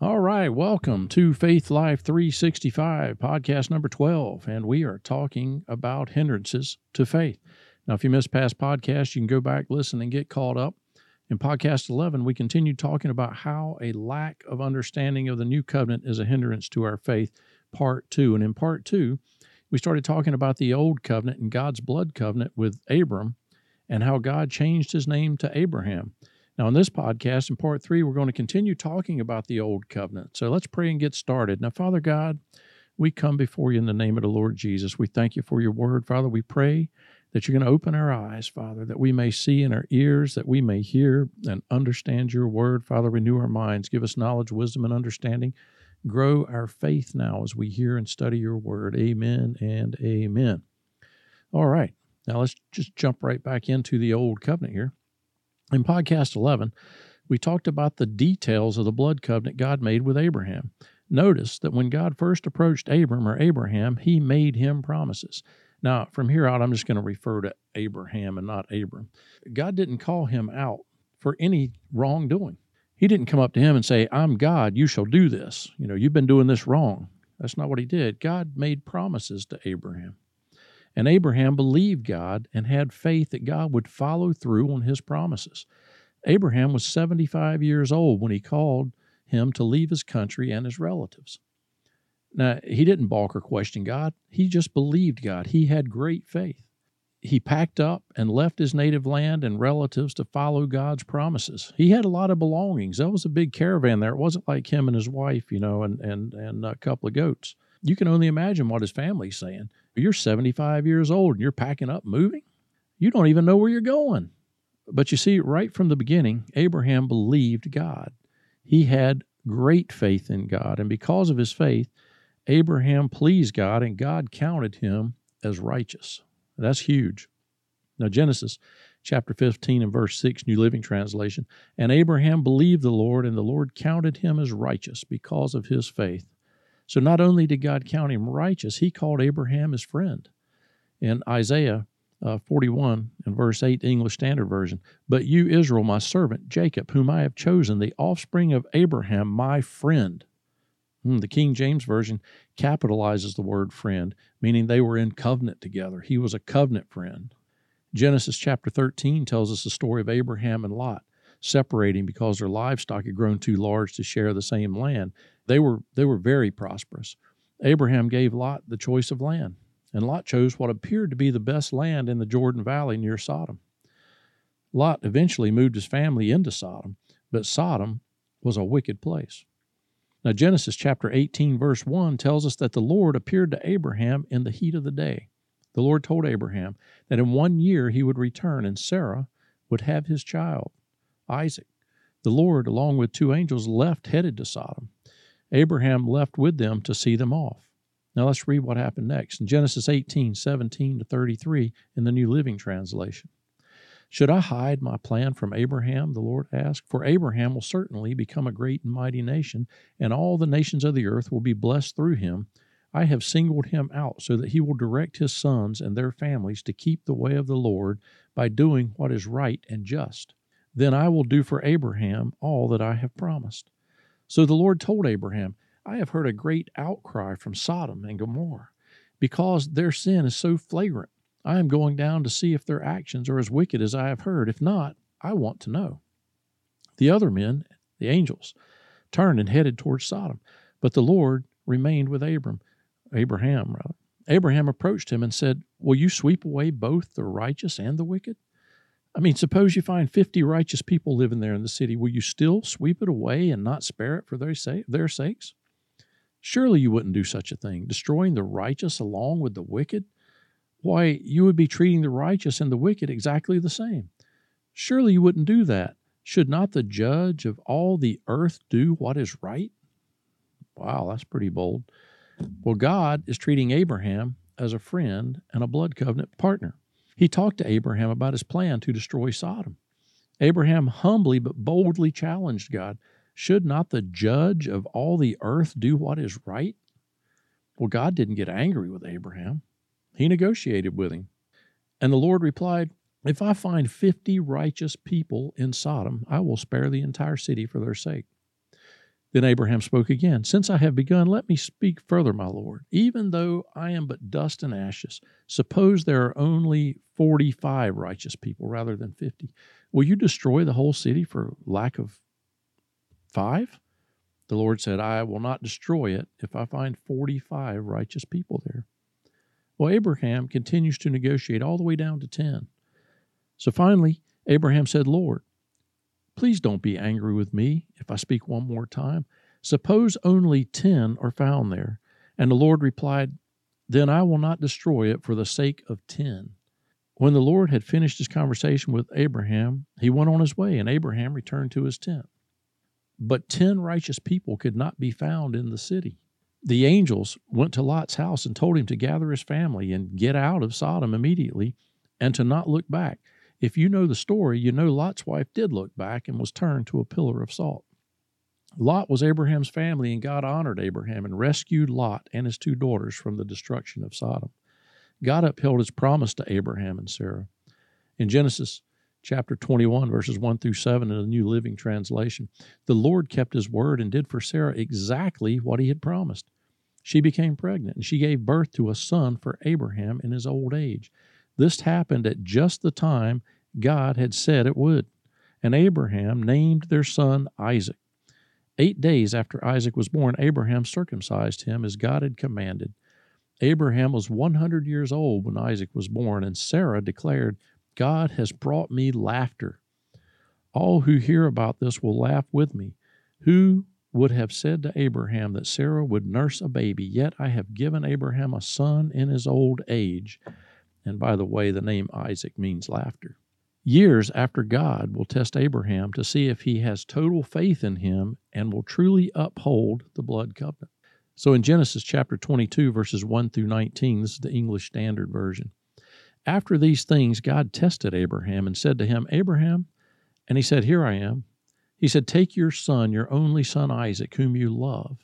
All right, welcome to Faith Life 365, podcast number 12, and we are talking about hindrances to faith. Now, if you missed past podcasts, you can go back, listen, and get caught up. In podcast 11, we continued talking about how a lack of understanding of the new covenant is a hindrance to our faith, part two. And in part two, we started talking about the old covenant and God's blood covenant with Abram and how God changed his name to Abraham. Now, in this podcast, in part three, we're going to continue talking about the old covenant. So let's pray and get started. Now, Father God, we come before you in the name of the Lord Jesus. We thank you for your word. Father, we pray that you're going to open our eyes, Father, that we may see in our ears, that we may hear and understand your word. Father, renew our minds. Give us knowledge, wisdom, and understanding. Grow our faith now as we hear and study your word. Amen and amen. All right. Now let's just jump right back into the old covenant here. In podcast 11, we talked about the details of the blood covenant God made with Abraham. Notice that when God first approached Abram or Abraham, he made him promises. Now, from here out, I'm just going to refer to Abraham and not Abram. God didn't call him out for any wrongdoing. He didn't come up to him and say, I'm God, you shall do this. You know, you've been doing this wrong. That's not what he did. God made promises to Abraham. And Abraham believed God and had faith that God would follow through on his promises. Abraham was 75 years old when he called him to leave his country and his relatives. Now, he didn't balk or question God, he just believed God. He had great faith. He packed up and left his native land and relatives to follow God's promises. He had a lot of belongings. That was a big caravan there. It wasn't like him and his wife, you know, and, and, and a couple of goats. You can only imagine what his family's saying. You're 75 years old and you're packing up, moving. You don't even know where you're going. But you see, right from the beginning, Abraham believed God. He had great faith in God. And because of his faith, Abraham pleased God and God counted him as righteous. That's huge. Now, Genesis chapter 15 and verse 6, New Living Translation. And Abraham believed the Lord, and the Lord counted him as righteous because of his faith. So not only did God count him righteous, he called Abraham his friend. In Isaiah uh, 41 and verse 8, English Standard Version, But you, Israel, my servant, Jacob, whom I have chosen, the offspring of Abraham, my friend. Hmm, the King James Version capitalizes the word friend, meaning they were in covenant together. He was a covenant friend. Genesis chapter 13 tells us the story of Abraham and Lot separating because their livestock had grown too large to share the same land. They were they were very prosperous. Abraham gave Lot the choice of land, and Lot chose what appeared to be the best land in the Jordan Valley near Sodom. Lot eventually moved his family into Sodom, but Sodom was a wicked place. Now, Genesis chapter 18, verse 1 tells us that the Lord appeared to Abraham in the heat of the day. The Lord told Abraham that in one year he would return and Sarah would have his child. Isaac. The Lord, along with two angels, left headed to Sodom. Abraham left with them to see them off. Now let's read what happened next in Genesis 18 17 to 33 in the New Living Translation. Should I hide my plan from Abraham? The Lord asked. For Abraham will certainly become a great and mighty nation, and all the nations of the earth will be blessed through him. I have singled him out so that he will direct his sons and their families to keep the way of the Lord by doing what is right and just then I will do for Abraham all that I have promised. So the Lord told Abraham, I have heard a great outcry from Sodom and Gomorrah because their sin is so flagrant. I am going down to see if their actions are as wicked as I have heard. If not, I want to know. The other men, the angels, turned and headed towards Sodom, but the Lord remained with Abram, Abraham rather. Abraham approached him and said, Will you sweep away both the righteous and the wicked? I mean, suppose you find 50 righteous people living there in the city. Will you still sweep it away and not spare it for their, sake, their sakes? Surely you wouldn't do such a thing, destroying the righteous along with the wicked. Why, you would be treating the righteous and the wicked exactly the same. Surely you wouldn't do that. Should not the judge of all the earth do what is right? Wow, that's pretty bold. Well, God is treating Abraham as a friend and a blood covenant partner. He talked to Abraham about his plan to destroy Sodom. Abraham humbly but boldly challenged God Should not the judge of all the earth do what is right? Well, God didn't get angry with Abraham, he negotiated with him. And the Lord replied, If I find fifty righteous people in Sodom, I will spare the entire city for their sake. Then Abraham spoke again, Since I have begun, let me speak further, my Lord. Even though I am but dust and ashes, suppose there are only 45 righteous people rather than 50. Will you destroy the whole city for lack of five? The Lord said, I will not destroy it if I find 45 righteous people there. Well, Abraham continues to negotiate all the way down to 10. So finally, Abraham said, Lord, Please don't be angry with me if I speak one more time. Suppose only ten are found there. And the Lord replied, Then I will not destroy it for the sake of ten. When the Lord had finished his conversation with Abraham, he went on his way, and Abraham returned to his tent. But ten righteous people could not be found in the city. The angels went to Lot's house and told him to gather his family and get out of Sodom immediately and to not look back. If you know the story, you know Lot's wife did look back and was turned to a pillar of salt. Lot was Abraham's family, and God honored Abraham and rescued Lot and his two daughters from the destruction of Sodom. God upheld his promise to Abraham and Sarah. In Genesis chapter 21, verses 1 through 7 in the New Living Translation, the Lord kept his word and did for Sarah exactly what he had promised. She became pregnant, and she gave birth to a son for Abraham in his old age. This happened at just the time God had said it would. And Abraham named their son Isaac. Eight days after Isaac was born, Abraham circumcised him as God had commanded. Abraham was 100 years old when Isaac was born, and Sarah declared, God has brought me laughter. All who hear about this will laugh with me. Who would have said to Abraham that Sarah would nurse a baby? Yet I have given Abraham a son in his old age. And by the way, the name Isaac means laughter. Years after God will test Abraham to see if he has total faith in him and will truly uphold the blood covenant. So in Genesis chapter 22, verses 1 through 19, this is the English Standard Version. After these things, God tested Abraham and said to him, Abraham, and he said, Here I am. He said, Take your son, your only son Isaac, whom you love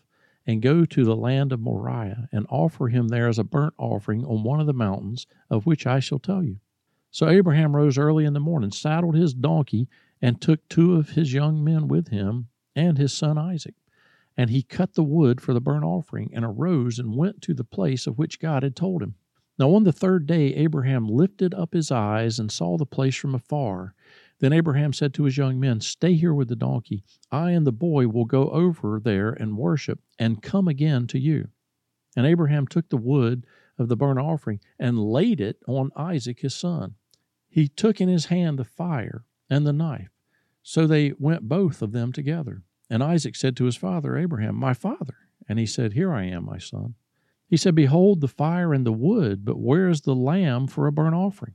and go to the land of Moriah and offer him there as a burnt offering on one of the mountains of which I shall tell you. So Abraham rose early in the morning, saddled his donkey, and took two of his young men with him and his son Isaac. And he cut the wood for the burnt offering and arose and went to the place of which God had told him. Now on the third day, Abraham lifted up his eyes and saw the place from afar. Then Abraham said to his young men, Stay here with the donkey. I and the boy will go over there and worship, and come again to you. And Abraham took the wood of the burnt offering and laid it on Isaac his son. He took in his hand the fire and the knife. So they went both of them together. And Isaac said to his father Abraham, My father. And he said, Here I am, my son. He said, Behold the fire and the wood, but where is the lamb for a burnt offering?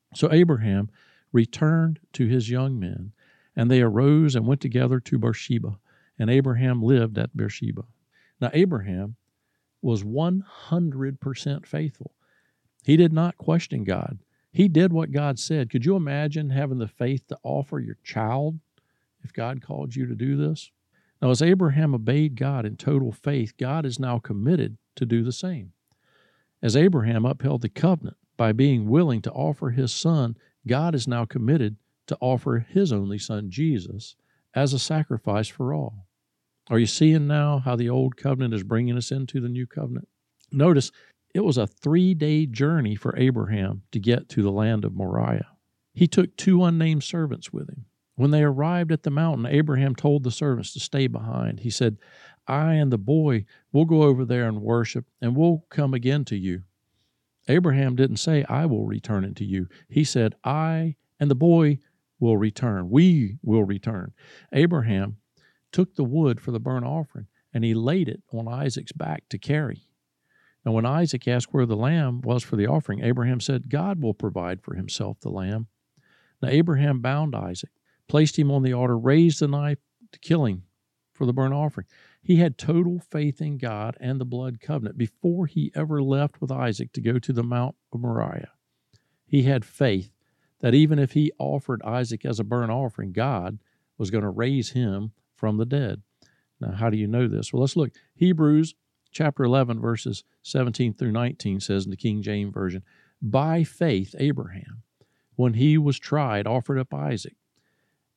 So Abraham returned to his young men, and they arose and went together to Beersheba, and Abraham lived at Beersheba. Now, Abraham was 100% faithful. He did not question God. He did what God said. Could you imagine having the faith to offer your child if God called you to do this? Now, as Abraham obeyed God in total faith, God is now committed to do the same. As Abraham upheld the covenant by being willing to offer his son, God is now committed to offer his only son, Jesus, as a sacrifice for all. Are you seeing now how the old covenant is bringing us into the new covenant? Notice it was a three day journey for Abraham to get to the land of Moriah. He took two unnamed servants with him. When they arrived at the mountain, Abraham told the servants to stay behind. He said, I and the boy will go over there and worship, and we'll come again to you. Abraham didn't say, I will return it to you. He said, I and the boy will return. We will return. Abraham took the wood for the burnt offering and he laid it on Isaac's back to carry. And when Isaac asked where the lamb was for the offering, Abraham said, God will provide for himself the lamb. Now, Abraham bound Isaac, placed him on the altar, raised the knife to kill him for the burnt offering. He had total faith in God and the blood covenant before he ever left with Isaac to go to the Mount of Moriah. He had faith that even if he offered Isaac as a burnt offering, God was going to raise him from the dead. Now, how do you know this? Well, let's look. Hebrews chapter 11, verses 17 through 19 says in the King James Version, By faith, Abraham, when he was tried, offered up Isaac.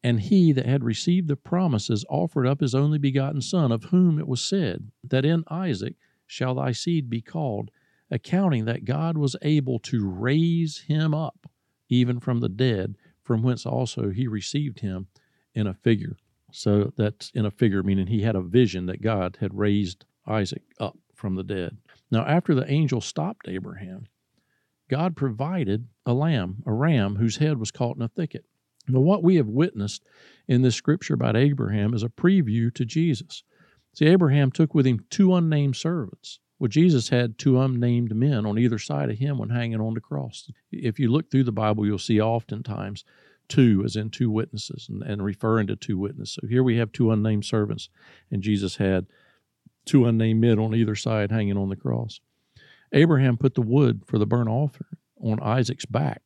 And he that had received the promises offered up his only begotten Son, of whom it was said, That in Isaac shall thy seed be called, accounting that God was able to raise him up even from the dead, from whence also he received him in a figure. So that's in a figure, meaning he had a vision that God had raised Isaac up from the dead. Now, after the angel stopped Abraham, God provided a lamb, a ram, whose head was caught in a thicket. Now, what we have witnessed in this scripture about Abraham is a preview to Jesus. See, Abraham took with him two unnamed servants. Well, Jesus had two unnamed men on either side of him when hanging on the cross. If you look through the Bible, you'll see oftentimes two, as in two witnesses, and, and referring to two witnesses. So here we have two unnamed servants, and Jesus had two unnamed men on either side hanging on the cross. Abraham put the wood for the burnt offering on Isaac's back,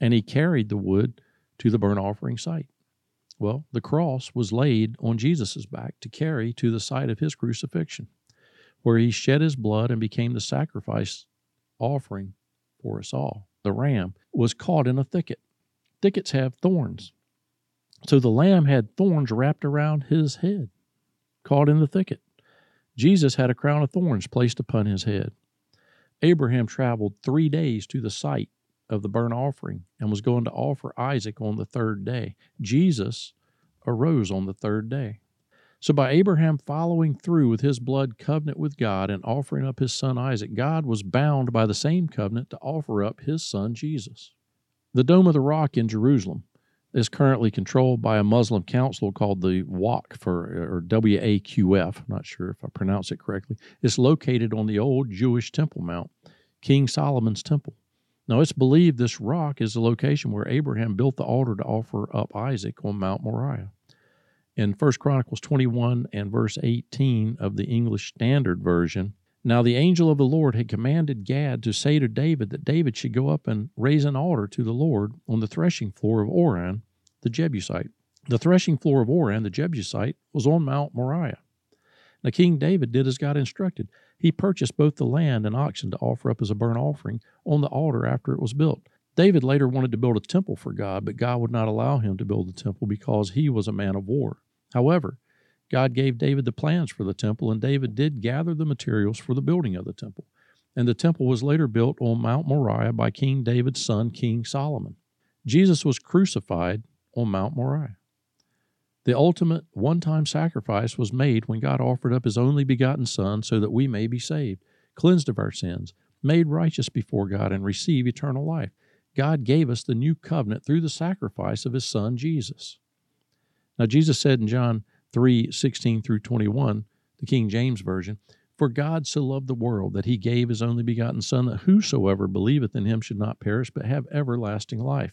and he carried the wood to the burnt offering site. Well, the cross was laid on Jesus' back to carry to the site of his crucifixion, where he shed his blood and became the sacrifice offering for us all. The ram was caught in a thicket thickets have thorns. So the lamb had thorns wrapped around his head, caught in the thicket. Jesus had a crown of thorns placed upon his head. Abraham traveled three days to the site of the burnt offering and was going to offer Isaac on the third day. Jesus arose on the third day. So, by Abraham following through with his blood covenant with God and offering up his son Isaac, God was bound by the same covenant to offer up his son Jesus. The Dome of the Rock in Jerusalem is currently controlled by a Muslim council called the WAQ for or WAQF. I'm not sure if I pronounce it correctly. It's located on the old Jewish Temple Mount, King Solomon's temple. Now it's believed this rock is the location where Abraham built the altar to offer up Isaac on Mount Moriah. In 1 Chronicles 21 and verse 18 of the English Standard Version, now the angel of the Lord had commanded Gad to say to David that David should go up and raise an altar to the Lord on the threshing floor of Ornan, the Jebusite. The threshing floor of Ornan, the Jebusite, was on Mount Moriah. Now King David did as God instructed. He purchased both the land and oxen to offer up as a burnt offering on the altar after it was built. David later wanted to build a temple for God, but God would not allow him to build the temple because he was a man of war. However, God gave David the plans for the temple, and David did gather the materials for the building of the temple. And the temple was later built on Mount Moriah by King David's son, King Solomon. Jesus was crucified on Mount Moriah. The ultimate one time sacrifice was made when God offered up his only begotten Son so that we may be saved, cleansed of our sins, made righteous before God, and receive eternal life. God gave us the new covenant through the sacrifice of his Son, Jesus. Now, Jesus said in John 3 16 through 21, the King James Version. For God so loved the world that he gave his only begotten Son, that whosoever believeth in him should not perish, but have everlasting life.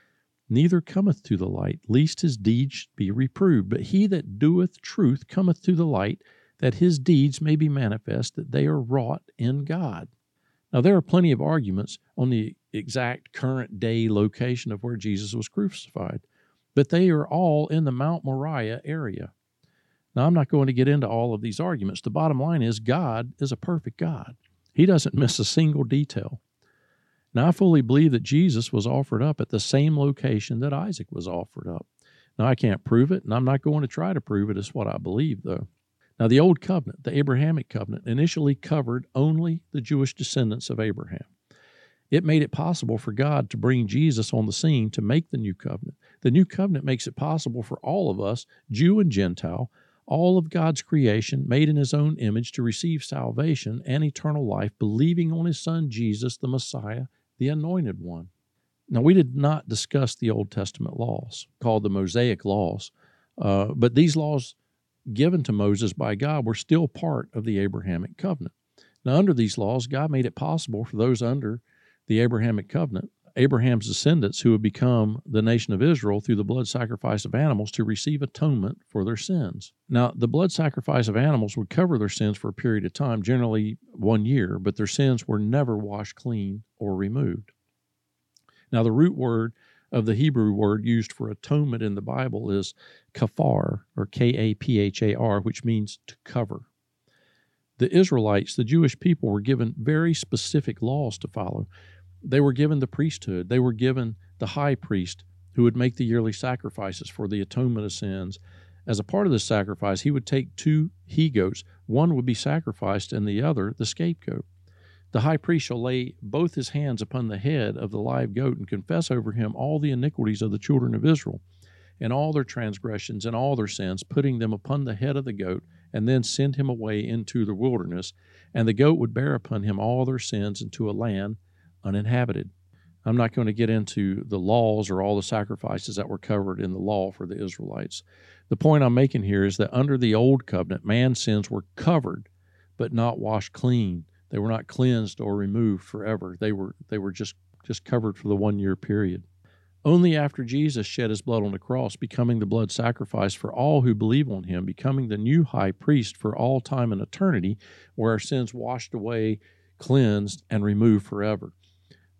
neither cometh to the light, lest his deeds be reproved. But he that doeth truth cometh to the light, that his deeds may be manifest, that they are wrought in God. Now, there are plenty of arguments on the exact current day location of where Jesus was crucified, but they are all in the Mount Moriah area. Now, I'm not going to get into all of these arguments. The bottom line is God is a perfect God, He doesn't miss a single detail. Now, I fully believe that Jesus was offered up at the same location that Isaac was offered up. Now, I can't prove it, and I'm not going to try to prove it. It's what I believe, though. Now, the Old Covenant, the Abrahamic covenant, initially covered only the Jewish descendants of Abraham. It made it possible for God to bring Jesus on the scene to make the new covenant. The new covenant makes it possible for all of us, Jew and Gentile, all of God's creation, made in His own image, to receive salvation and eternal life, believing on His Son Jesus, the Messiah, the Anointed One. Now, we did not discuss the Old Testament laws called the Mosaic laws, uh, but these laws given to Moses by God were still part of the Abrahamic covenant. Now, under these laws, God made it possible for those under the Abrahamic covenant Abraham's descendants who would become the nation of Israel through the blood sacrifice of animals to receive atonement for their sins. Now, the blood sacrifice of animals would cover their sins for a period of time, generally one year, but their sins were never washed clean or removed. Now, the root word of the Hebrew word used for atonement in the Bible is kafar, or K A P H A R, which means to cover. The Israelites, the Jewish people, were given very specific laws to follow. They were given the priesthood, they were given the high priest who would make the yearly sacrifices for the atonement of sins. As a part of this sacrifice, he would take two he goats. One would be sacrificed, and the other the scapegoat. The high priest shall lay both his hands upon the head of the live goat and confess over him all the iniquities of the children of Israel, and all their transgressions and all their sins, putting them upon the head of the goat, and then send him away into the wilderness. And the goat would bear upon him all their sins into a land uninhabited. I'm not going to get into the laws or all the sacrifices that were covered in the law for the Israelites. The point I'm making here is that under the old covenant, man's sins were covered but not washed clean. They were not cleansed or removed forever. They were they were just just covered for the one year period. Only after Jesus shed his blood on the cross, becoming the blood sacrifice for all who believe on him, becoming the new high priest for all time and eternity, were our sins washed away, cleansed, and removed forever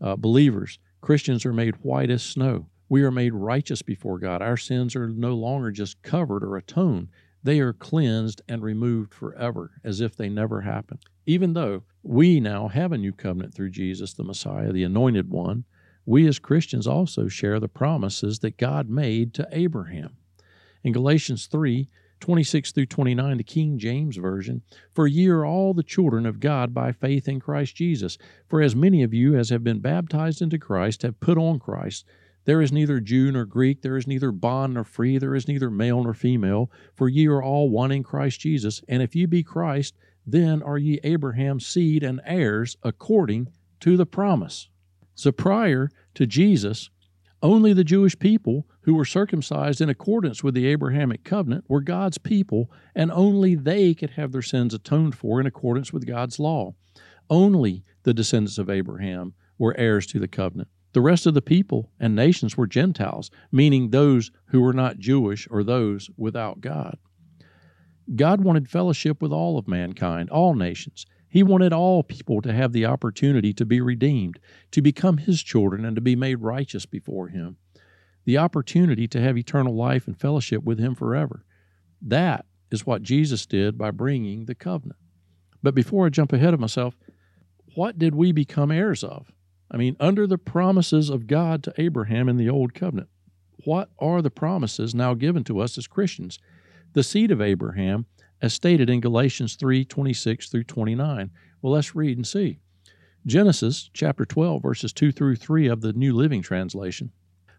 uh, believers, Christians are made white as snow. We are made righteous before God. Our sins are no longer just covered or atoned, they are cleansed and removed forever as if they never happened. Even though we now have a new covenant through Jesus, the Messiah, the anointed one, we as Christians also share the promises that God made to Abraham. In Galatians 3, 26 through 29, the King James Version. For ye are all the children of God by faith in Christ Jesus. For as many of you as have been baptized into Christ have put on Christ. There is neither Jew nor Greek, there is neither bond nor free, there is neither male nor female, for ye are all one in Christ Jesus. And if ye be Christ, then are ye Abraham's seed and heirs according to the promise. So prior to Jesus, only the Jewish people who were circumcised in accordance with the Abrahamic covenant were God's people, and only they could have their sins atoned for in accordance with God's law. Only the descendants of Abraham were heirs to the covenant. The rest of the people and nations were Gentiles, meaning those who were not Jewish or those without God. God wanted fellowship with all of mankind, all nations. He wanted all people to have the opportunity to be redeemed, to become His children, and to be made righteous before Him. The opportunity to have eternal life and fellowship with Him forever. That is what Jesus did by bringing the covenant. But before I jump ahead of myself, what did we become heirs of? I mean, under the promises of God to Abraham in the Old Covenant, what are the promises now given to us as Christians? The seed of Abraham as stated in Galatians 3 26 through 29. Well, let's read and see. Genesis chapter 12, verses 2 through 3 of the New Living Translation.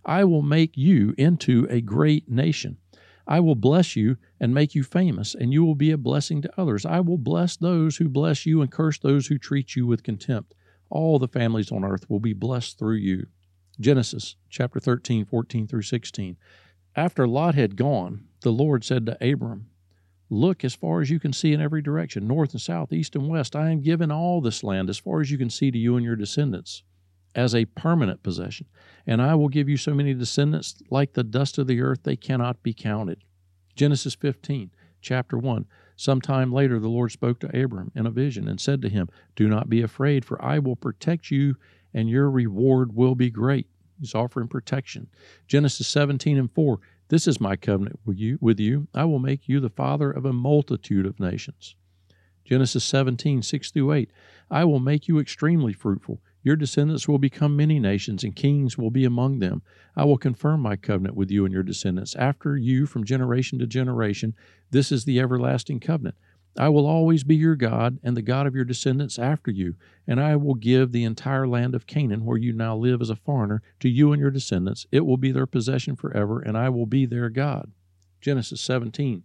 I will make you into a great nation. I will bless you and make you famous, and you will be a blessing to others. I will bless those who bless you and curse those who treat you with contempt. All the families on earth will be blessed through you. Genesis chapter 13, 14 through 16. After Lot had gone, the Lord said to Abram, Look as far as you can see in every direction, north and south, east and west. I am giving all this land as far as you can see to you and your descendants. As a permanent possession. And I will give you so many descendants like the dust of the earth, they cannot be counted. Genesis 15, chapter 1. Sometime later, the Lord spoke to Abram in a vision and said to him, Do not be afraid, for I will protect you, and your reward will be great. He's offering protection. Genesis 17 and 4. This is my covenant with you, with you. I will make you the father of a multitude of nations. Genesis 17, 6 through 8. I will make you extremely fruitful. Your descendants will become many nations, and kings will be among them. I will confirm my covenant with you and your descendants after you from generation to generation. This is the everlasting covenant. I will always be your God and the God of your descendants after you, and I will give the entire land of Canaan, where you now live as a foreigner, to you and your descendants. It will be their possession forever, and I will be their God. Genesis 17,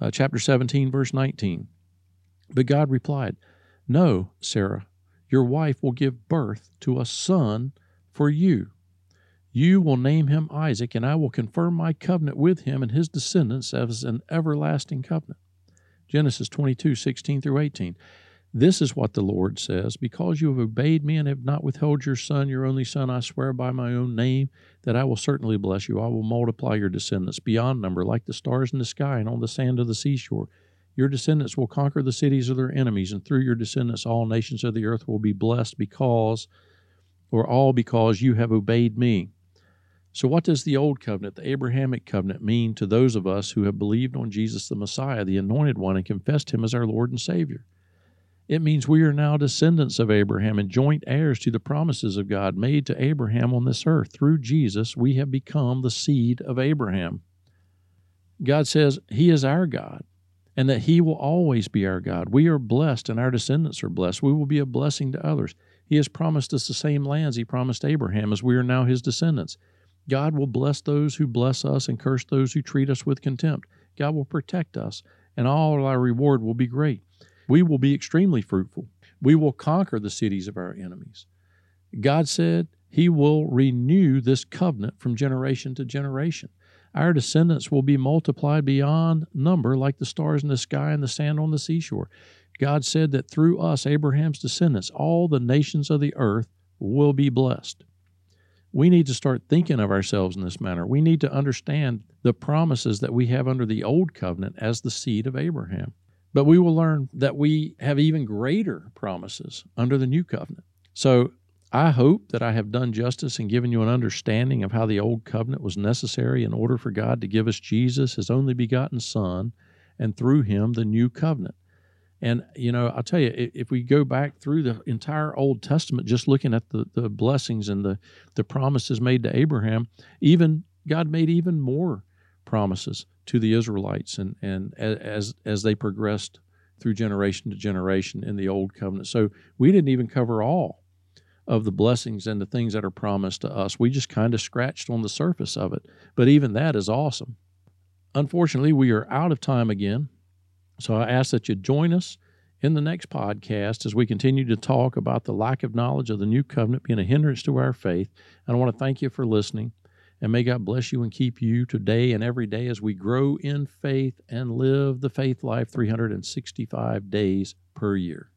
uh, chapter 17, verse 19. But God replied, No, Sarah, your wife will give birth to a son for you. You will name him Isaac, and I will confirm my covenant with him and his descendants as an everlasting covenant. Genesis 22, 16 through 18. This is what the Lord says Because you have obeyed me and have not withheld your son, your only son, I swear by my own name that I will certainly bless you. I will multiply your descendants beyond number, like the stars in the sky and on the sand of the seashore. Your descendants will conquer the cities of their enemies, and through your descendants, all nations of the earth will be blessed because, or all because you have obeyed me. So, what does the Old Covenant, the Abrahamic covenant, mean to those of us who have believed on Jesus the Messiah, the Anointed One, and confessed Him as our Lord and Savior? It means we are now descendants of Abraham and joint heirs to the promises of God made to Abraham on this earth. Through Jesus, we have become the seed of Abraham. God says He is our God and that He will always be our God. We are blessed, and our descendants are blessed. We will be a blessing to others. He has promised us the same lands He promised Abraham as we are now His descendants. God will bless those who bless us and curse those who treat us with contempt. God will protect us, and all our reward will be great. We will be extremely fruitful. We will conquer the cities of our enemies. God said He will renew this covenant from generation to generation. Our descendants will be multiplied beyond number, like the stars in the sky and the sand on the seashore. God said that through us, Abraham's descendants, all the nations of the earth will be blessed. We need to start thinking of ourselves in this manner. We need to understand the promises that we have under the old covenant as the seed of Abraham. But we will learn that we have even greater promises under the new covenant. So I hope that I have done justice and given you an understanding of how the old covenant was necessary in order for God to give us Jesus, his only begotten Son, and through him the new covenant. And, you know, I'll tell you, if we go back through the entire Old Testament, just looking at the, the blessings and the, the promises made to Abraham, even God made even more promises to the Israelites and, and as, as they progressed through generation to generation in the Old Covenant. So we didn't even cover all of the blessings and the things that are promised to us. We just kind of scratched on the surface of it. But even that is awesome. Unfortunately, we are out of time again. So I ask that you join us in the next podcast as we continue to talk about the lack of knowledge of the new covenant being a hindrance to our faith. And I want to thank you for listening. And may God bless you and keep you today and every day as we grow in faith and live the faith life 365 days per year.